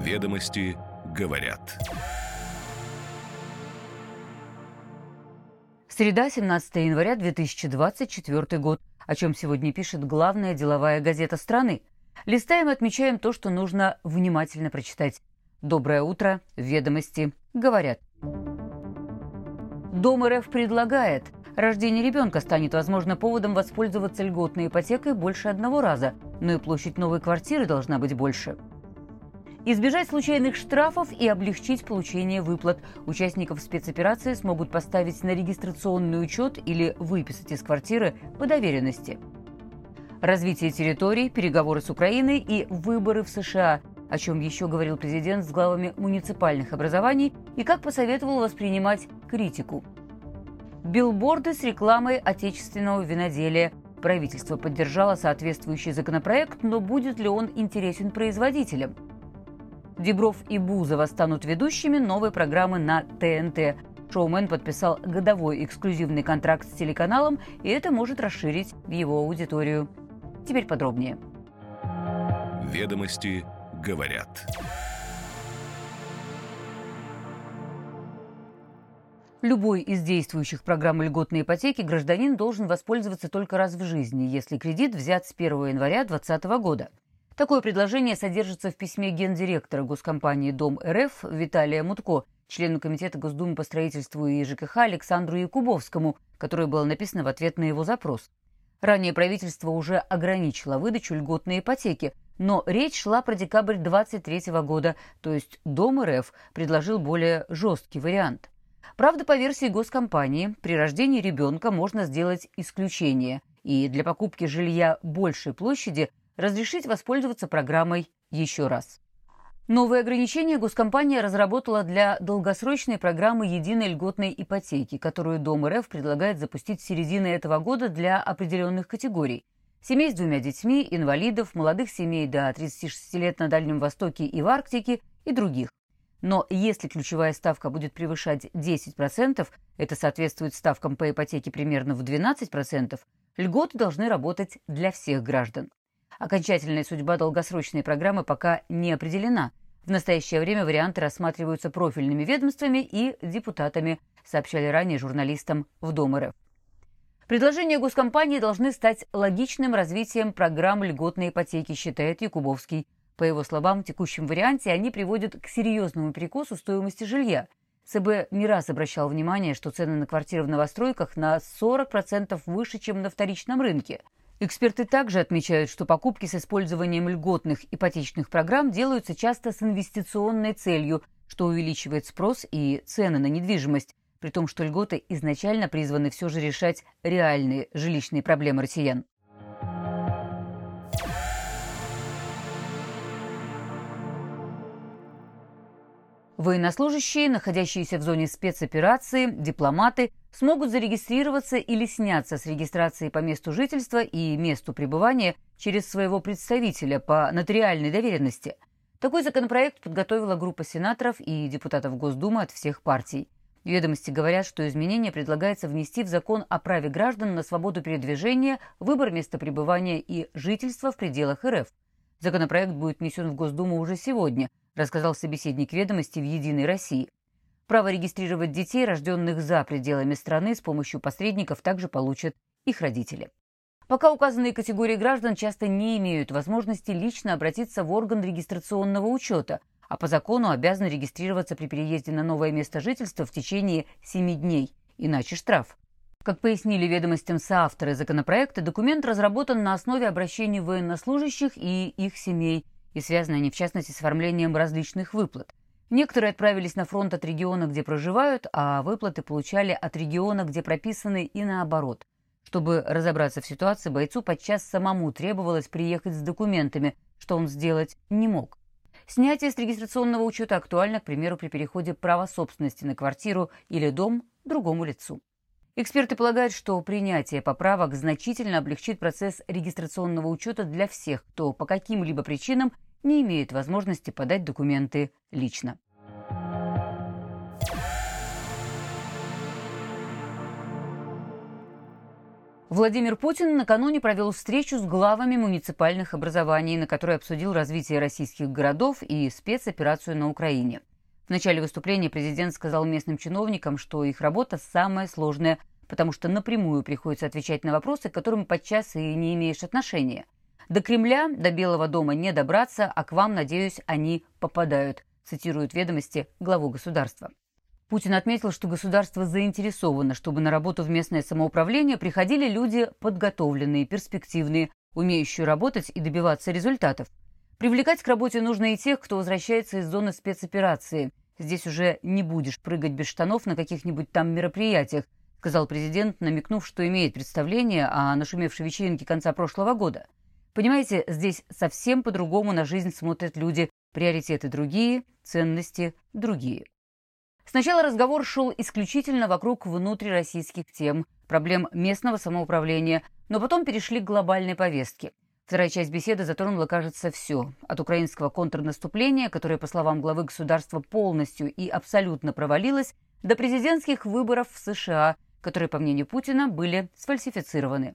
Ведомости говорят. Среда, 17 января 2024 год. О чем сегодня пишет главная деловая газета страны. Листаем и отмечаем то, что нужно внимательно прочитать. Доброе утро. Ведомости говорят. Дом РФ предлагает. Рождение ребенка станет, возможно, поводом воспользоваться льготной ипотекой больше одного раза, но и площадь новой квартиры должна быть больше. Избежать случайных штрафов и облегчить получение выплат. Участников спецоперации смогут поставить на регистрационный учет или выписать из квартиры по доверенности. Развитие территорий, переговоры с Украиной и выборы в США, о чем еще говорил президент с главами муниципальных образований и как посоветовал воспринимать критику. Билборды с рекламой отечественного виноделия. Правительство поддержало соответствующий законопроект, но будет ли он интересен производителям? Дебров и Бузова станут ведущими новой программы на ТНТ. Шоумен подписал годовой эксклюзивный контракт с телеканалом, и это может расширить его аудиторию. Теперь подробнее. Ведомости говорят. Любой из действующих программ льготной ипотеки гражданин должен воспользоваться только раз в жизни, если кредит взят с 1 января 2020 года. Такое предложение содержится в письме гендиректора госкомпании «Дом РФ» Виталия Мутко, члену Комитета Госдумы по строительству и ЖКХ Александру Якубовскому, которое было написано в ответ на его запрос. Ранее правительство уже ограничило выдачу льготной ипотеки, но речь шла про декабрь 2023 года, то есть Дом РФ предложил более жесткий вариант. Правда, по версии госкомпании, при рождении ребенка можно сделать исключение, и для покупки жилья большей площади разрешить воспользоваться программой еще раз. Новые ограничения госкомпания разработала для долгосрочной программы единой льготной ипотеки, которую Дом РФ предлагает запустить с середины этого года для определенных категорий. Семей с двумя детьми, инвалидов, молодых семей до 36 лет на Дальнем Востоке и в Арктике и других. Но если ключевая ставка будет превышать 10%, это соответствует ставкам по ипотеке примерно в 12%, льготы должны работать для всех граждан. Окончательная судьба долгосрочной программы пока не определена. В настоящее время варианты рассматриваются профильными ведомствами и депутатами, сообщали ранее журналистам в Дом. Предложения госкомпании должны стать логичным развитием программ льготной ипотеки, считает Якубовский. По его словам, в текущем варианте они приводят к серьезному перекосу стоимости жилья. ЦБ не раз обращал внимание, что цены на квартиры в новостройках на 40% выше, чем на вторичном рынке – Эксперты также отмечают, что покупки с использованием льготных ипотечных программ делаются часто с инвестиционной целью, что увеличивает спрос и цены на недвижимость, при том, что льготы изначально призваны все же решать реальные жилищные проблемы россиян. Военнослужащие, находящиеся в зоне спецоперации, дипломаты смогут зарегистрироваться или сняться с регистрации по месту жительства и месту пребывания через своего представителя по нотариальной доверенности. Такой законопроект подготовила группа сенаторов и депутатов Госдумы от всех партий. Ведомости говорят, что изменения предлагается внести в закон о праве граждан на свободу передвижения, выбор места пребывания и жительства в пределах РФ. Законопроект будет внесен в Госдуму уже сегодня – рассказал собеседник ведомости в «Единой России». Право регистрировать детей, рожденных за пределами страны, с помощью посредников также получат их родители. Пока указанные категории граждан часто не имеют возможности лично обратиться в орган регистрационного учета, а по закону обязаны регистрироваться при переезде на новое место жительства в течение 7 дней, иначе штраф. Как пояснили ведомостям соавторы законопроекта, документ разработан на основе обращений военнослужащих и их семей – и связаны они, в частности, с оформлением различных выплат. Некоторые отправились на фронт от региона, где проживают, а выплаты получали от региона, где прописаны, и наоборот. Чтобы разобраться в ситуации, бойцу подчас самому требовалось приехать с документами, что он сделать не мог. Снятие с регистрационного учета актуально, к примеру, при переходе права собственности на квартиру или дом другому лицу. Эксперты полагают, что принятие поправок значительно облегчит процесс регистрационного учета для всех, кто по каким-либо причинам не имеет возможности подать документы лично. Владимир Путин накануне провел встречу с главами муниципальных образований, на которой обсудил развитие российских городов и спецоперацию на Украине. В начале выступления президент сказал местным чиновникам, что их работа самая сложная, потому что напрямую приходится отвечать на вопросы, к которым подчас и не имеешь отношения. До Кремля, до Белого дома не добраться, а к вам, надеюсь, они попадают, цитируют ведомости главу государства. Путин отметил, что государство заинтересовано, чтобы на работу в местное самоуправление приходили люди подготовленные, перспективные, умеющие работать и добиваться результатов. Привлекать к работе нужно и тех, кто возвращается из зоны спецоперации. Здесь уже не будешь прыгать без штанов на каких-нибудь там мероприятиях, сказал президент, намекнув, что имеет представление о нашумевшей вечеринке конца прошлого года. Понимаете, здесь совсем по-другому на жизнь смотрят люди, приоритеты другие, ценности другие. Сначала разговор шел исключительно вокруг внутрироссийских тем, проблем местного самоуправления, но потом перешли к глобальной повестке. Вторая часть беседы затронула, кажется, все. От украинского контрнаступления, которое, по словам главы государства, полностью и абсолютно провалилось, до президентских выборов в США, которые, по мнению Путина, были сфальсифицированы.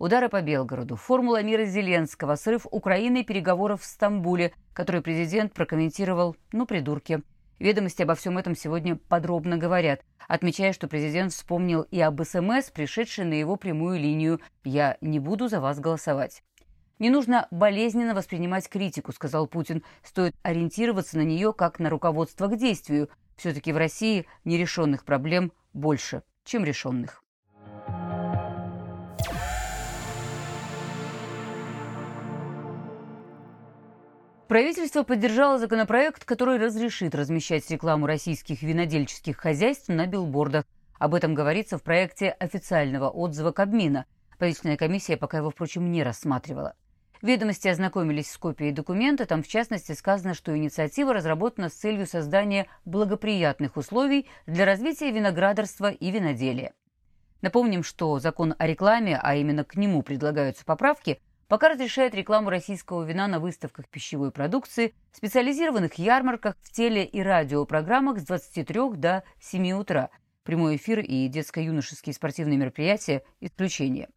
Удары по Белгороду, формула мира Зеленского, срыв Украины и переговоров в Стамбуле, который президент прокомментировал «ну, придурки», Ведомости обо всем этом сегодня подробно говорят, отмечая, что президент вспомнил и об СМС, пришедшей на его прямую линию «Я не буду за вас голосовать». «Не нужно болезненно воспринимать критику», — сказал Путин. «Стоит ориентироваться на нее как на руководство к действию. Все-таки в России нерешенных проблем больше, чем решенных». Правительство поддержало законопроект, который разрешит размещать рекламу российских винодельческих хозяйств на билбордах. Об этом говорится в проекте официального отзыва Кабмина. Правительственная комиссия пока его, впрочем, не рассматривала. Ведомости ознакомились с копией документа. Там, в частности, сказано, что инициатива разработана с целью создания благоприятных условий для развития виноградарства и виноделия. Напомним, что закон о рекламе, а именно к нему предлагаются поправки – пока разрешает рекламу российского вина на выставках пищевой продукции, специализированных ярмарках, в теле- и радиопрограммах с 23 до 7 утра. Прямой эфир и детско-юношеские спортивные мероприятия – исключение.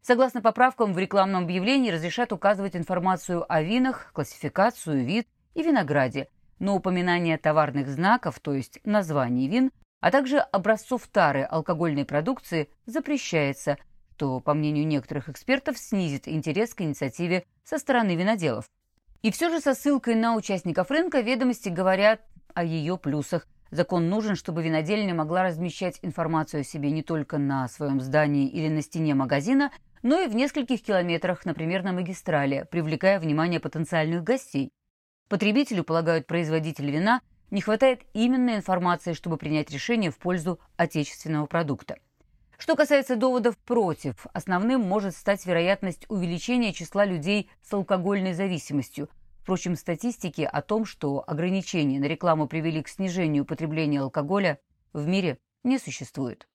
Согласно поправкам, в рекламном объявлении разрешат указывать информацию о винах, классификацию, вид и винограде, но упоминание товарных знаков, то есть названий вин, а также образцов тары алкогольной продукции запрещается – что, по мнению некоторых экспертов, снизит интерес к инициативе со стороны виноделов. И все же со ссылкой на участников рынка ведомости говорят о ее плюсах. Закон нужен, чтобы винодельня могла размещать информацию о себе не только на своем здании или на стене магазина, но и в нескольких километрах, например, на магистрале, привлекая внимание потенциальных гостей. Потребителю, полагают производители вина, не хватает именно информации, чтобы принять решение в пользу отечественного продукта. Что касается доводов против, основным может стать вероятность увеличения числа людей с алкогольной зависимостью. Впрочем, статистики о том, что ограничения на рекламу привели к снижению потребления алкоголя, в мире не существует.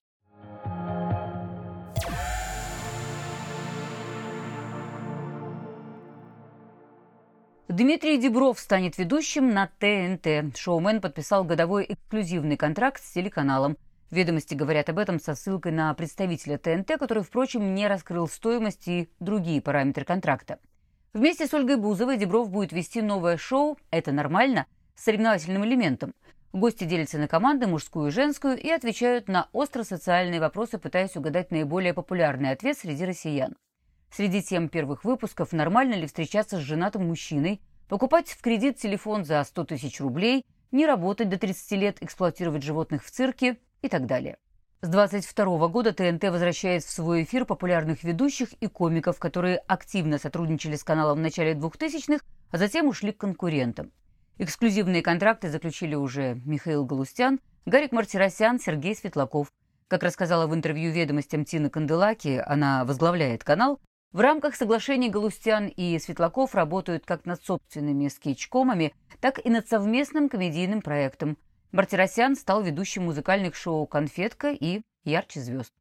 Дмитрий Дебров станет ведущим на ТНТ. Шоумен подписал годовой эксклюзивный контракт с телеканалом. Ведомости говорят об этом со ссылкой на представителя ТНТ, который, впрочем, не раскрыл стоимость и другие параметры контракта. Вместе с Ольгой Бузовой Дебров будет вести новое шоу «Это нормально» с соревновательным элементом. Гости делятся на команды, мужскую и женскую, и отвечают на остро-социальные вопросы, пытаясь угадать наиболее популярный ответ среди россиян. Среди тем первых выпусков «Нормально ли встречаться с женатым мужчиной?», «Покупать в кредит телефон за 100 тысяч рублей?», «Не работать до 30 лет, эксплуатировать животных в цирке?» И так далее. С 22 года ТНТ возвращает в свой эфир популярных ведущих и комиков, которые активно сотрудничали с каналом в начале 2000-х, а затем ушли к конкурентам. Эксклюзивные контракты заключили уже Михаил Галустян, Гарик Мартиросян, Сергей Светлаков. Как рассказала в интервью «Ведомостям» Тина Канделаки, она возглавляет канал, в рамках соглашений Галустян и Светлаков работают как над собственными скетчкомами, так и над совместным комедийным проектом. Мартиросян стал ведущим музыкальных шоу «Конфетка» и «Ярче звезд».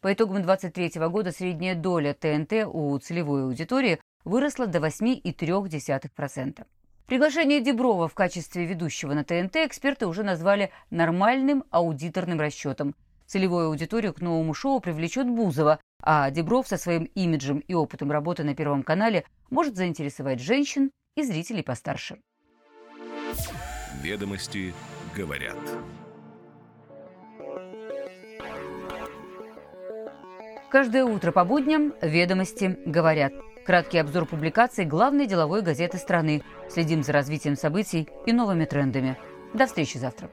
По итогам 2023 года средняя доля ТНТ у целевой аудитории выросла до 8,3%. Приглашение Деброва в качестве ведущего на ТНТ эксперты уже назвали нормальным аудиторным расчетом. Целевую аудиторию к новому шоу привлечет Бузова, А Дебров со своим имиджем и опытом работы на Первом канале может заинтересовать женщин и зрителей постарше. Ведомости говорят. Каждое утро по будням «Ведомости говорят». Краткий обзор публикаций главной деловой газеты страны. Следим за развитием событий и новыми трендами. До встречи завтра.